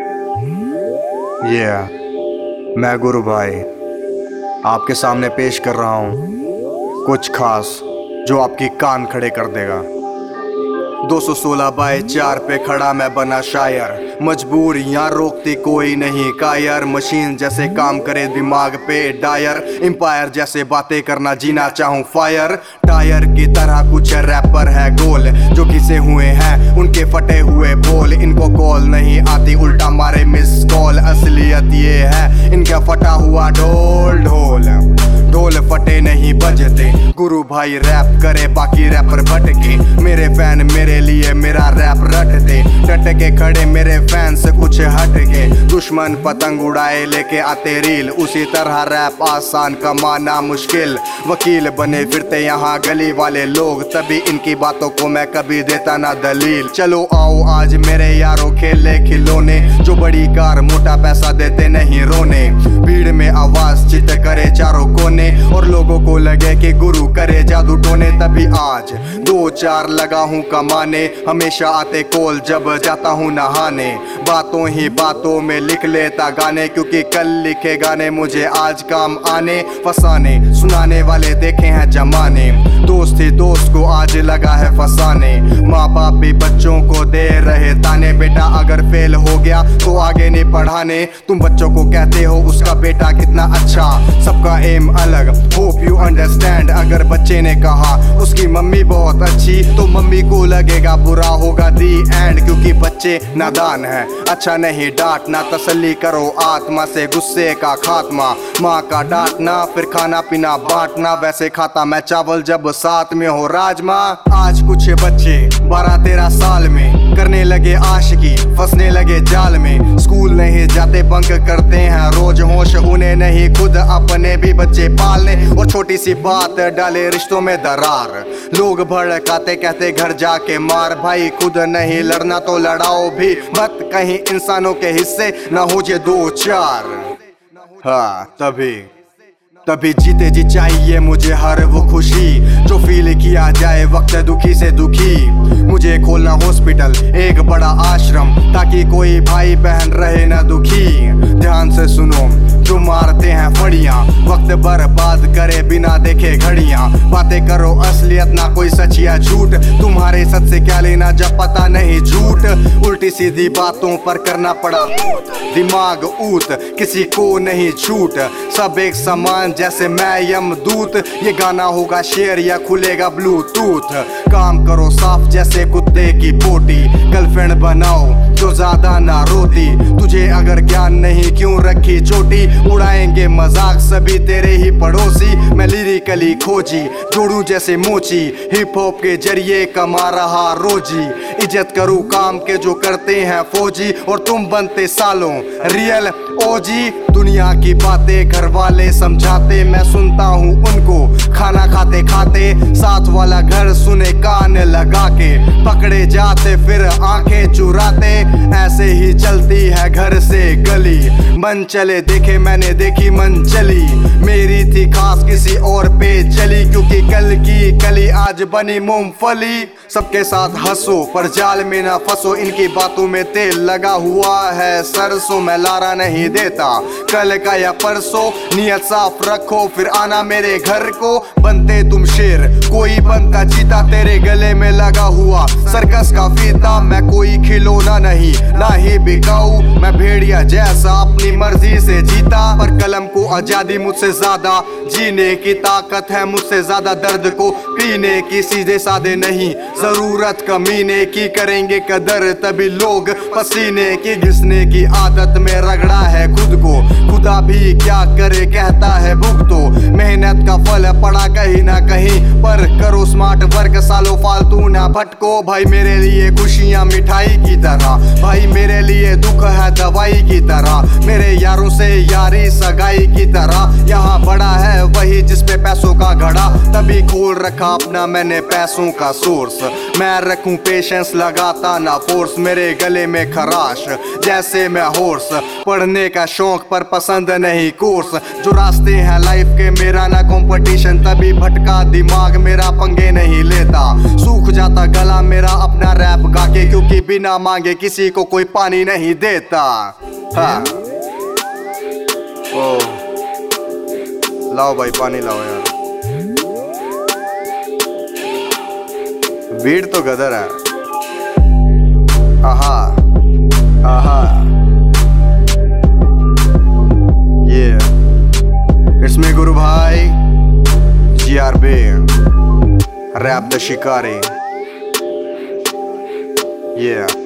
ये मैं गुरु भाई आपके सामने पेश कर रहा हूँ कुछ खास जो आपकी कान खड़े कर देगा। 216 बाय चार पे खड़ा मैं बना शायर। मजबूर यहाँ रोकती कोई नहीं, कायर। मशीन जैसे काम करे दिमाग पे डायर। एम्पायर जैसे बातें करना जीना चाहूँ फायर टायर की तरह कुछ रैपर है गोल, जो घिसे हुए हैं, उनके फटे हुए बोल। इनको कॉल नहीं आती, उल्टा मारे मिस कॉल असलियत ये है, इनका फटा हुआ ढोल ढोल। ढोल फटे नहीं बजते। गुरु भाई रैप करे, बाकी रैपर भटके। मेरे फ़ैन मेरे लिए मेरा रैप रटते। डट के खड़े मेरे फ़ैन से कुछ हट के दुश्मन पतंग उड़ाए, लेके आते रील। उसी तरह रैप आसान कमाना मुश्किल। वकील बने फिरते यहाँ गली वाले लोग। तभी इनकी बातों को मैं कभी देता ना दलील। चलो आओ आज मेरे यारों खेले खिलौने। जो बड़ी कार मोटा पैसा देते नहीं रोने। भीड़ में आवाज़ चित करे चारों और लोगों को लगे कि गुरु करे जादू टोने तभी आज। दो चार लगा हूँ कमाने, हमेशा आते कोल जब जाता हूँ नहाने। बातों ही बातों में लिख लेता गाने, क्योंकि कल लिखे गाने मुझे आज काम आने। फसाने, सुनाने वाले देखे हैं जमाने। दोस्त ही दोस्त को आज लगा है फसाने। माँ बाप भी अगर फेल हो गया तो आगे नहीं पढ़ाने। तुम बच्चों को कहते हो, उसका बेटा कितना अच्छा। सबका एम अलग। होप यू अंडरस्टैंड अगर बच्चे ने कहा, उसकी मम्मी बहुत अच्छी तो मम्मी को लगेगा बुरा होगा दी एंड क्योंकि बच्चे नादान है। अच्छा नहीं डांटना तसली करो। आत्मा से गुस्से का खात्मा। माँ का डांटना फिर खाना पीना बांटना वैसे खाता मैं चावल जब साथ में हो राजमा। आज कुछ बच्चे बारह तेरह साल में करने लगे आशिकी, फंसने लगे जाल में। स्कूल नहीं जाते, बंक करते हैं रोज होश। उन्हें नहीं, खुद अपने भी बच्चे पालने। और छोटी सी बात डाले रिश्तों में दरार। लोग भड़काते, कहते घर जाके मार। भाई, खुद नहीं लड़ना तो लड़ाओ भी मत। कहीं इंसानों के हिस्से ना हो जे दो चार। हाँ तभी। तभी जीते जी चाहिए मुझे हर वो खुशी। जो फील किया जाए वक्त दुखी से दुखी। मुझे खोलना हॉस्पिटल एक बड़ा आश्रम, ताकि कोई भाई बहन रहे ना दुखी। मारते हैं फड़ियाँ। वक्त बर्बाद करे बिना देखे घड़ियाँ। बातें करो असलियत, ना कोई सच या झूठ। तुम्हारे सच से क्या लेना जब पता नहीं झूठ। उल्टी सीधी बातों पर करना पड़ा दिमाग ऊत, किसी को नहीं छूट। सब एक समान जैसे मैं यम दूत। ये गाना होगा शेयर या खुलेगा ब्लूटूथ। काम करो साफ़ जैसे कुत्ते की पोटी। गर्लफ्रेंड बनाओ जो ज़्यादा ना रोती। तुझे अगर ज्ञान नहीं, क्यों रखी चोटी? उड़ाएँगे मज़ाक सभी तेरे ही पड़ोसी। मैं लिरिकली खोजी, जोड़ू जैसे मोची। हिप हॉप के ज़रिए कमा रहा रोजी। इज़्ज़त करूँ काम के जो करते हैं फौजी। और तुम बनते सालों रियल ओजी दुनिया की बातें घर वाले समझाते, मैं सुनता हूँ उनको। खाना खाते खाते, साथ वाला घर सुने, कान लगा के। पकड़े जाते, फिर आँखें चुराते। ऐसे ही चलती है घर से गली। मन चले, देखे मैंने, देखी मन चली। मेरी थी खास किसी और पे चली, क्योंकि कल की कली आज बनी मूंगफली। सबके साथ हंसो, पर जाल में ना फंसो, इनकी बातों में तेल लगा हुआ है। सरसों मैं लारा नहीं देता, कल का या परसों। नियत साफ़ रखो, फिर आना मेरे घर को। बनते तुम शेर, कोई बनता जीता तेरे गले में लगा हुआ सर्कस का फीता, मैं कोई खिलौना नहीं, ना ही बिकाऊ। मैं भेड़िया जैसा अपनी मर्ज़ी से जीता, पर कलम को आज़ादी मुझसे ज़्यादा। जीने की ताकत है मुझसे ज़्यादा, दर्द को पीने की सीधे साधे नहीं। ज़रूरत कमीने की करेंगे कदर, तभी लोग पसीने की, घिसने की आदत में रगड़ा है खुद को। खुदा भी क्या करे, कहता है भुगतो फल पड़ा कहीं ना कहीं पर। करो स्मार्ट वर्क सालो फालतू ना भटको। भाई मेरे लिए खुशियाँ मिठाई की तरह। भाई मेरे लिए दुख है दवाई की तरह। मेरे यारों से यारी सगाई की तरह। यहाँ बड़ा है वही जिसपे पैसों का घड़ा। तभी खोल रखा अपना मैंने पैसों का सोर्स मैं रखूँ पेशेंस लगाता ना फोर्स मेरे गले में खराश, जैसे मैं होर्स पढ़ने का शौक पर पसंद नहीं कोर्स जो रास्ते हैं लाइफ के, मेरा ना कंपटीशन तभी भटका दिमाग, मेरा पंगे नहीं लेता। सूख जाता गला मेरा अपना रैप गा के क्योंकि बिना मांगे किसी को कोई पानी नहीं देता। हाँ ओ लाओ भाई पानी लाओ यार भीड़ तो गदर है आहा आहा ये इट्स मी गुरु भाई G R B rap the शिकारी Yeah.